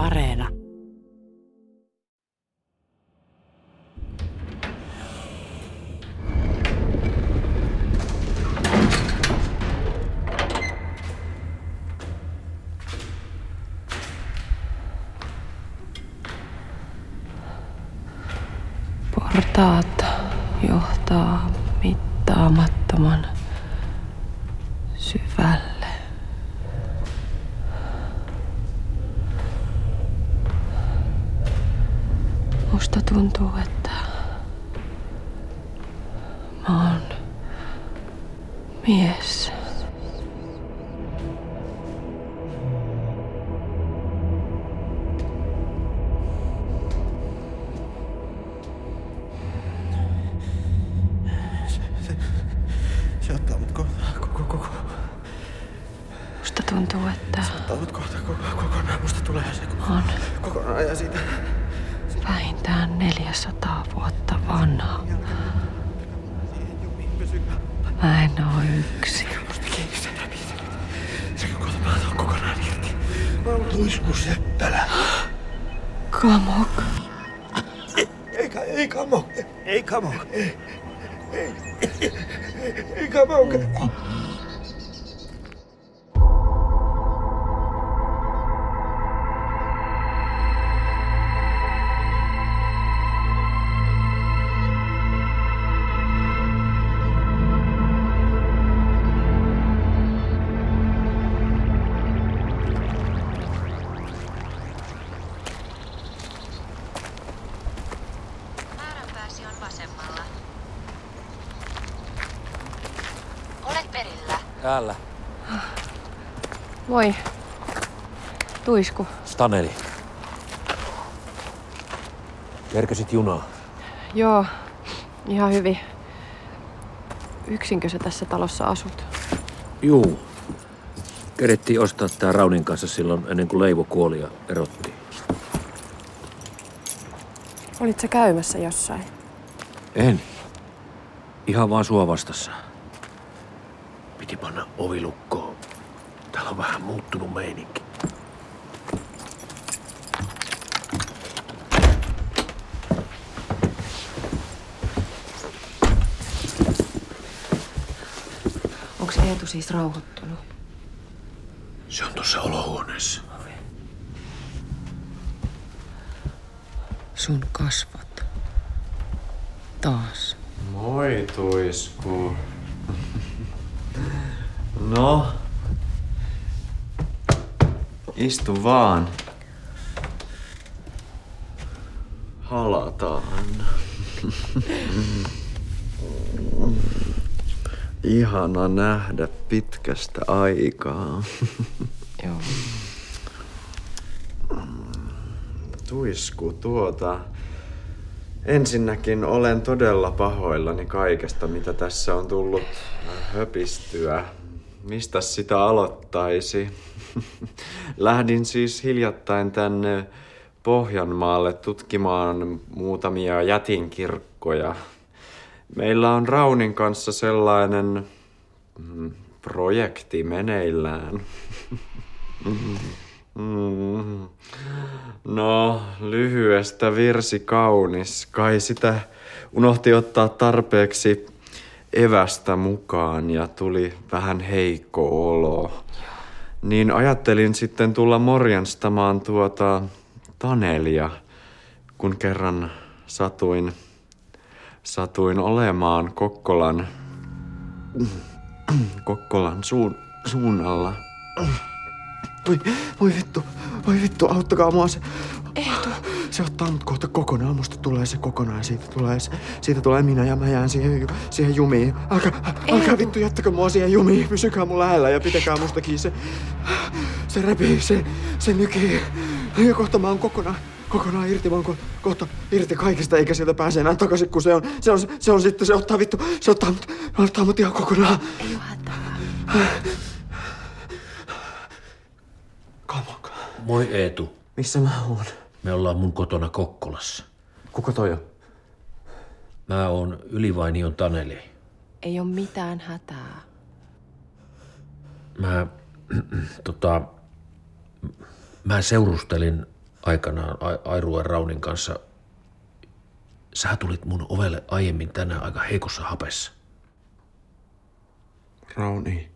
Areena. Portaat Yes. Ei, ei, ei kamo. Ei kamo. Tuisku. Staneli. Kerkesit junaa. Joo, ihan hyvin. Yksinkö sä tässä talossa asut? Juu. Kerettiin ostaa tää Raunin kanssa silloin ennen kuin Leivo kuoli ja erottiin. Olit sä käymässä jossain? En. Ihan vaan sua vastassa. Piti panna ovi lukkoon. Täällä on vähän muuttunut meininki. Onko Eetu siis rauhoittunut? Se on tuossa olohuoneessa. Sun kasvot. Taas. Moi Tuisku. No. Istu vaan. Halataan. Ihana nähdä pitkästä aikaa. Joo. Tuisku, tuota... Ensinnäkin olen todella pahoillani kaikesta, mitä tässä on tullut höpistyä. Mistä sitä aloittaisi? Lähdin siis hiljattain tänne Pohjanmaalle tutkimaan muutamia jätinkirkkoja. Meillä on Raunin kanssa sellainen mm, projekti meneillään. Mm. No, lyhyestä virsi kaunis. Kai sitä unohti ottaa tarpeeksi evästä mukaan ja tuli vähän heikko olo. Niin ajattelin sitten tulla morjanstamaan tuota Tanelia, kun kerran satuin, satuin olemaan Kokkolan, Kokkolan suun, suunnalla. Voi, voi vittu, voi vittu, auttakaa mua se. Eetu. Se ottaa mut kohta kokonaan, musta tulee se kokonaan, siitä tulee, se, siitä tulee minä ja mä jään siihen, siihen jumiin. Älkää, älkää vittu, jättäkö mua siihen jumiin, pysykää mun lähellä ja pitäkää musta kiinni. Se, se repii, se, se nykii. Ja kohta mä oon kokonaan, kokonaan irti, mä oon ko, kohta irti kaikesta, eikä sieltä pääse enää takaisin, kun se on, se on, se on sitten, se ottaa vittu, se ottaa mut, ottaa mut ihan kokonaan. Ei Moi Eetu. missä mä oon? Me ollaan mun kotona Kokkolassa. Kuka toi on? Mä oon Ylivainion Taneli. Ei oo mitään hätää. Mä, tota, mä seurustelin aikanaan Airuen Raunin kanssa. Sä tulit mun ovelle aiemmin tänään aika heikossa hapessa. Rauni.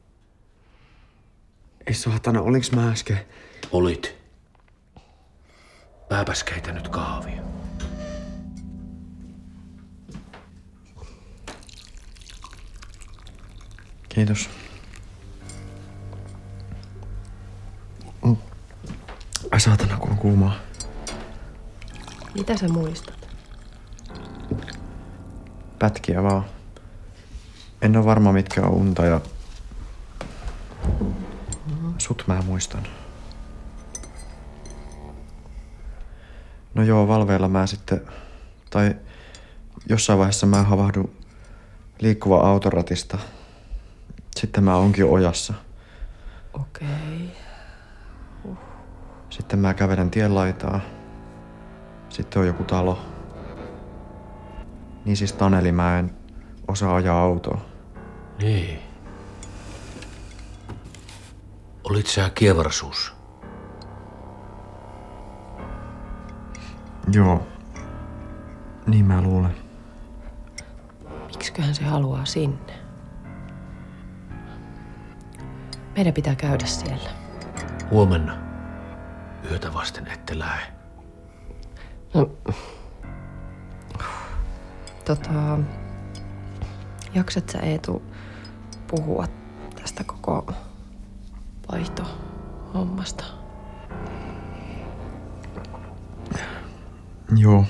Ei saatana, oliks mä äsken? Olit. Pääpäs keitä nyt kahvia. Kiitos. Ai saatana, kun on kuumaa. Mitä sä muistat? Pätkiä vaan. En ole varma, mitkä on unta ja... Sut mä muistan. No joo, valveilla mä sitten... Tai jossain vaiheessa mä havahdun liikkuva autoratista. Sitten mä onkin ojassa. Okei. Sitten mä kävelen tien laitaa. Sitten on joku talo. Niin siis Taneli mä en osaa ajaa autoa. Niin. Olit sä kievarsuus? Joo. Niin mä luulen. Miksiköhän se haluaa sinne? Meidän pitää käydä siellä. Huomenna. Yötä vasten ette lähe. No, tota, jaksat sä Eetu puhua tästä koko vaihtohommasta? Joo.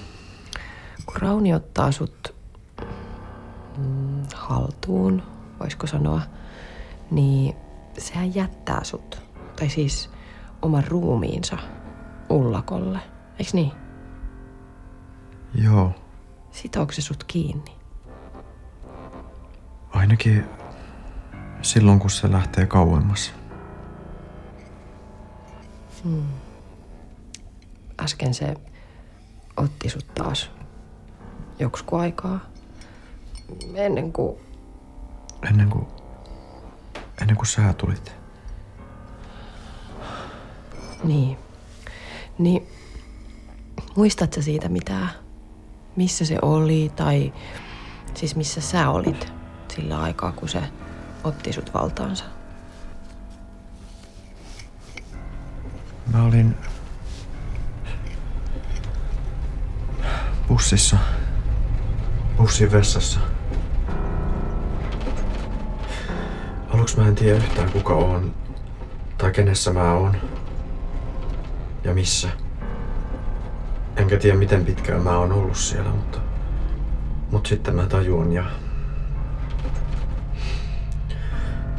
Kun Rauni ottaa sut mm, haltuun, voisiko sanoa, niin sehän jättää sut, tai siis oman ruumiinsa ullakolle, eiks niin? Joo. Sitooko se sut kiinni? Ainakin silloin, kun se lähtee kauemmas. Äsken se otti sut taas joksikin aikaa. Ennen kuin... Ennen kuin... Ennen kuin sä tulit. Niin. Niin muistat sä siitä mitään? Missä se oli tai siis missä sä olit sillä aikaa, kun se otti sut valtaansa? Mä olin... Bussissa. Bussin vessassa. Aluksi mä en tiedä yhtään kuka on. Tai kenessä mä oon. Ja missä. Enkä tiedä miten pitkään mä oon ollut siellä, mutta... Mut sitten mä tajuan ja...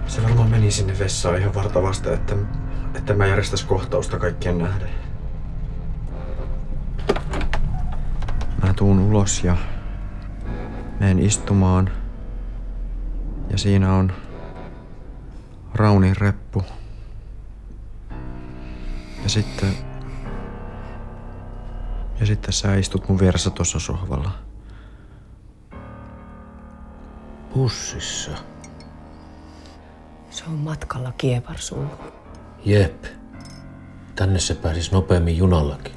Se varmaan meni sinne vessaan ihan vartavasta, että, että mä järjestäis kohtausta kaikkien nähden. Mä tuun ulos ja menen istumaan. Ja siinä on Raunin reppu. Ja sitten... Ja sitten sä istut mun vieressä tuossa sohvalla. Bussissa. Se on matkalla Kievarsuun. Jep. Tänne se pääsis nopeammin junallakin.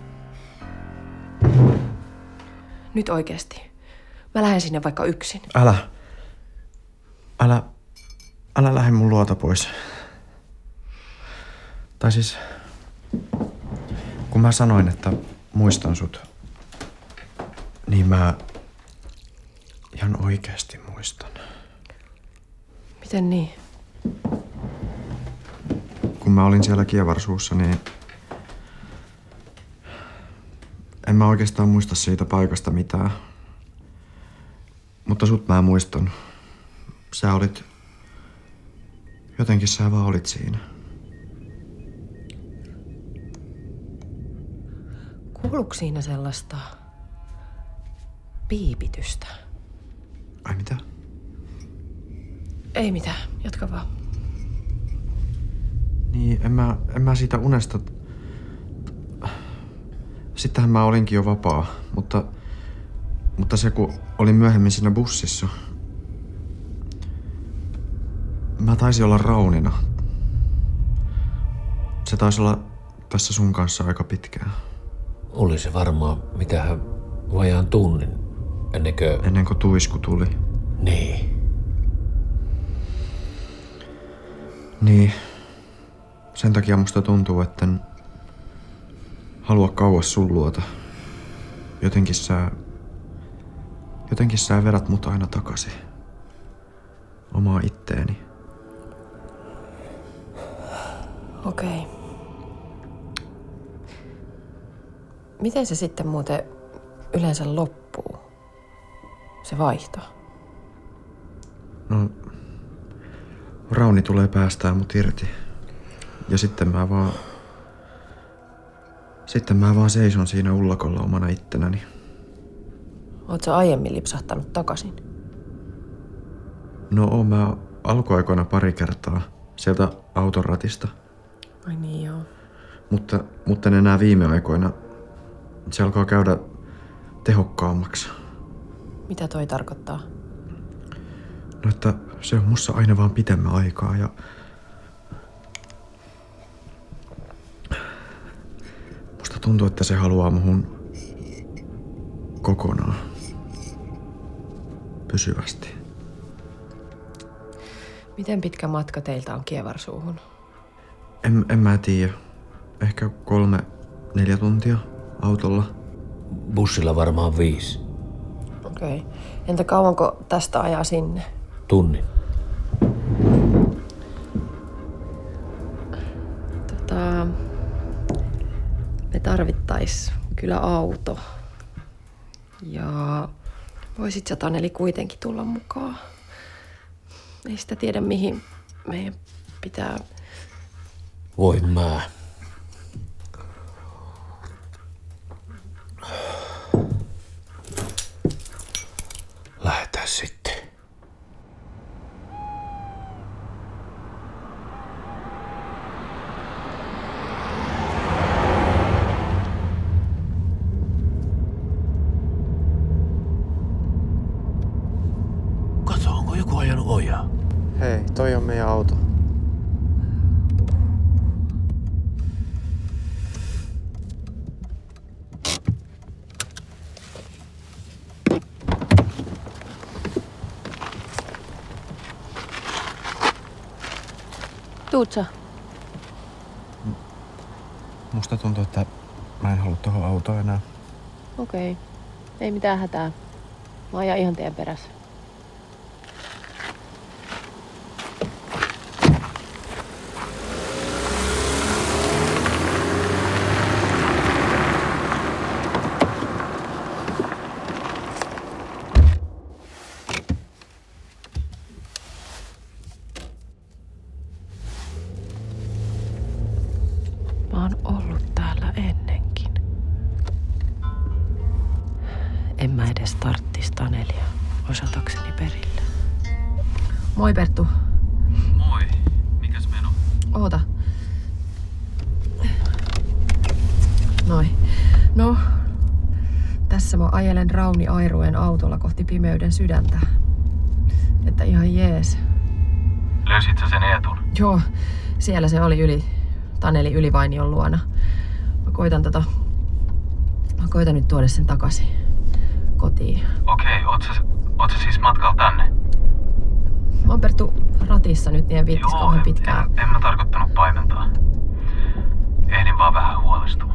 Nyt oikeasti. Mä lähden sinne vaikka yksin. Älä. Älä. Älä lähde mun luota pois. Tai siis... Kun mä sanoin, että muistan sut, niin mä ihan oikeasti muistan. Miten niin? Kun mä olin siellä kievarsuussa, niin en mä oikeastaan muista siitä paikasta mitään. Mutta sut mä muistan. Sä olit... Jotenkin sä vaan olit siinä. Kuuluuko siinä sellaista piipitystä? Ai mitä? Ei mitään, jatka vaan. Niin, en mä, en mä siitä unesta... Sittenhän mä olinkin jo vapaa, mutta... Mutta se kun olin myöhemmin siinä bussissa... Mä taisin olla Raunina. Se taisi olla tässä sun kanssa aika pitkään. Oli se varmaan mitähän vajaan tunnin ennen kuin... Ennen kuin tuisku tuli. Niin. Niin. Sen takia musta tuntuu, että en halua kauas sun luota. Jotenkin sä... Jotenkin sä vedät mut aina takaisin. Omaa itteeni. Okei. Miten se sitten muuten yleensä loppuu? Se vaihto. No, Rauni tulee päästää mut irti. Ja sitten mä vaan... Sitten mä vaan seison siinä ullakolla omana ittenäni. Oot sä aiemmin lipsahtanut takaisin? No oon mä alkuaikoina pari kertaa sieltä auton ratista. Ai niin joo. Mutta, mutta en enää viime aikoina. Se alkaa käydä tehokkaammaksi. Mitä toi tarkoittaa? No että se on mussa aina vaan pitemmän aikaa ja... Musta tuntuu, että se haluaa muhun kokonaan. Pysyvästi. Miten pitkä matka teiltä on Kievarsuuhun? En, en mä tiedä. Ehkä kolme, neljä tuntia autolla. Bussilla varmaan viisi. Okei. Okay. Entä kauanko tästä ajaa sinne? Tunnin. Tota, me tarvittais kyllä auto. Ja voisit sä Taneli kuitenkin tulla mukaan. Ei sitä tiedä mihin meidän pitää. Voi mä. Lähetään sitten. Katso, onko joku ajanut ojaa? Hei, toi on meidän auto. Tuut sä? Musta tuntuu, että mä en halua tuohon autoon enää. Okei. Okay. Ei mitään hätää. Mä ajan ihan teidän perässä. Oon ollut täällä ennenkin. En mä edes tarttis Tanelia osatakseni perille. Moi Perttu. Moi, mikäs meno? Oota. Noi. No, tässä mä ajelen Rauni Airueen autolla kohti pimeyden sydäntä. Että ihan jees. Löysit sä sen Eetun? Joo, siellä se oli yli, Taneli Ylivainion luona. Mä koitan tota, mä koitan nyt tuoda sen takaisin kotiin. Okei, oot sä, oot sä siis matkalla tänne? Mä oon Perttu ratissa nyt, niin en viittis kauhean pitkään. en, en mä tarkoittanut paimentaa. Ehdin vaan vähän huolestua.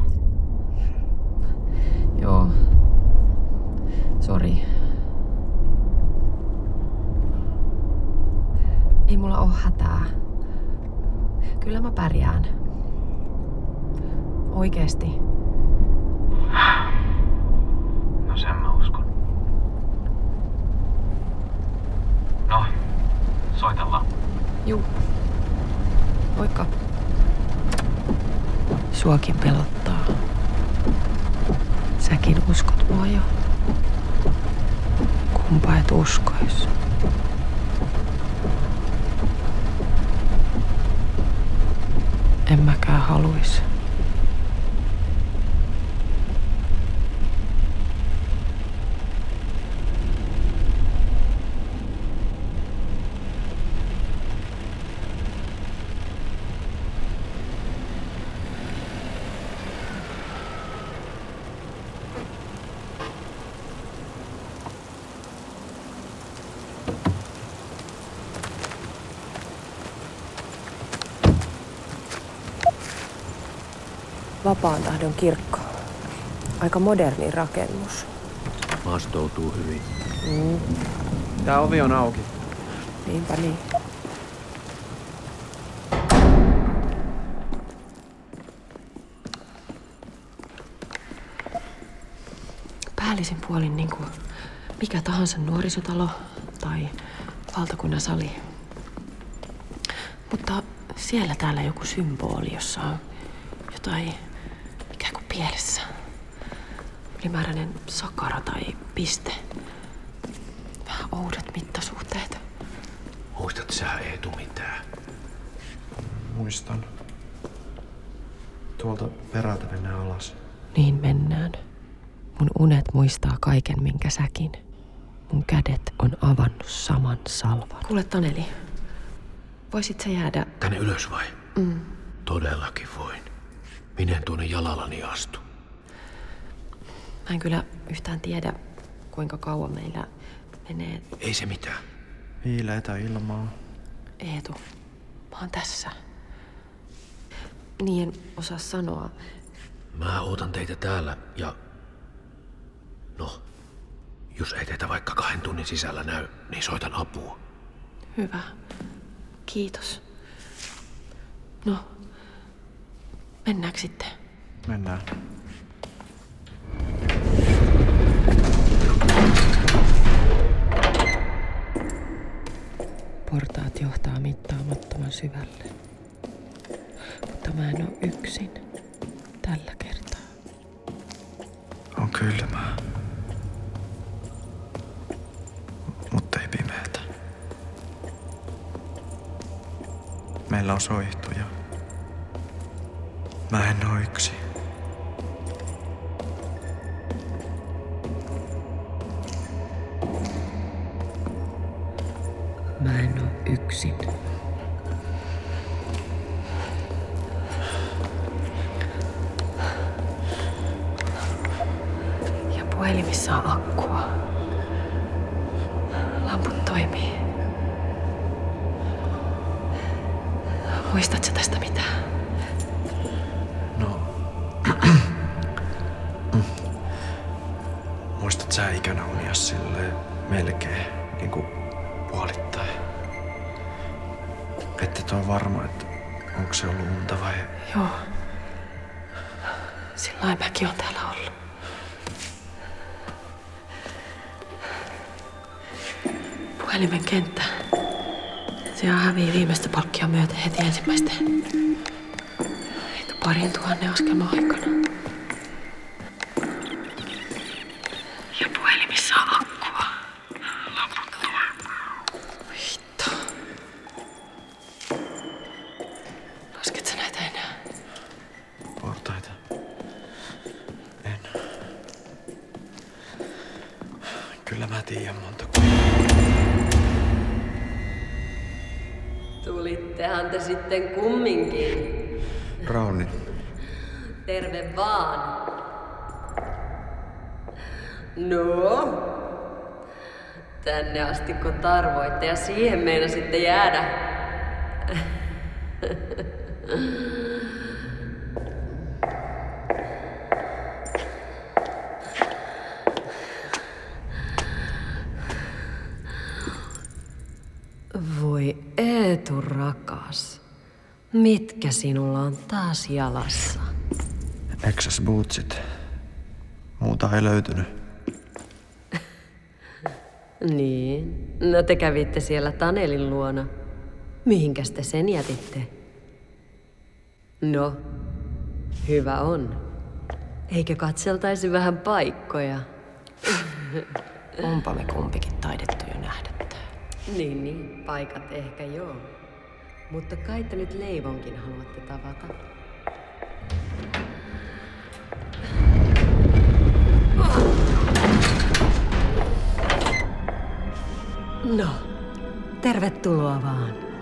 Joo. Sori. Ei mulla oo hätää. Kyllä mä pärjään. Oikeesti. No sen mä uskon. No, soitellaan. Juu. Moikka. Suakin pelottaa. Säkin uskot mua jo. Kumpa et uskois. En mäkään haluis. Vapaan tahdon kirkko. Aika moderni rakennus. Maastoutuu hyvin. Tää ovi on auki. Niinpä niin. Päällisin puolin niin kuin mikä tahansa nuorisotalo tai valtakunnan sali. Mutta siellä täällä joku symboli, jossa on jotain pielessä. Ylimääräinen sakara tai piste. Vähän oudot mittasuhteet. Muistat sä Eetu mitään? Muistan. Tuolta perältä mennään alas. Niin mennään. Mun unet muistaa kaiken, minkä säkin. Mun kädet on avannut saman salvan. Kuule Taneli, voisit sä jäädä... Tänne ylös vai? Mm. Todellakin voin. Minä en tuonne jalallani astu. Mä en kyllä yhtään tiedä, kuinka kauan meillä menee. Ei se mitään. Viileitä ilmaa. Eetu, mä oon tässä. Niin en osaa sanoa. Mä ootan teitä täällä ja... No, jos ei teitä vaikka kahden tunnin sisällä näy, niin soitan apua. Hyvä. Kiitos. No, mennäänkö sitten? Mennään. Portaat johtaa mittaamattoman syvälle. Mutta mä en oo yksin. Tällä kertaa. On kylmää. Mutta ei pimeätä. Meillä on soihtuja. Mä en oo yksi. Mä en oo yksin. Melkein niinku puolittain? Ette et ole varma, että onko se ollut unta vai... Joo. Sillä mäkin on täällä ollut. Puhelimen kenttä. Se hävii viimeistä palkkia myöten heti ensimmäisten. Parin tuhannen askelman aikana. Ja puhelimissa on akkua. Lamput Hitto. Lasket sä näitä enää? Portaita. En. Kyllä mä tiedän monta kuin... Tulittehan te sitten kumminkin. Rauni. Terve vaan. No? Tänne asti kun tarvoitte ja siihen meinasitte jäädä. Voi Eetu rakas. Mitkä sinulla on taas jalassa? Exas bootsit. Muuta ei löytynyt. Niin. No te kävitte siellä Tanelin luona. Mihinkäs te sen jätitte? No, hyvä on. Eikö katseltaisi vähän paikkoja? Onpa me kumpikin taidettu jo nähdä tää. Niin, niin, paikat ehkä joo. Mutta kai te nyt Leivonkin haluatte tavata. No, tervetuloa vaan.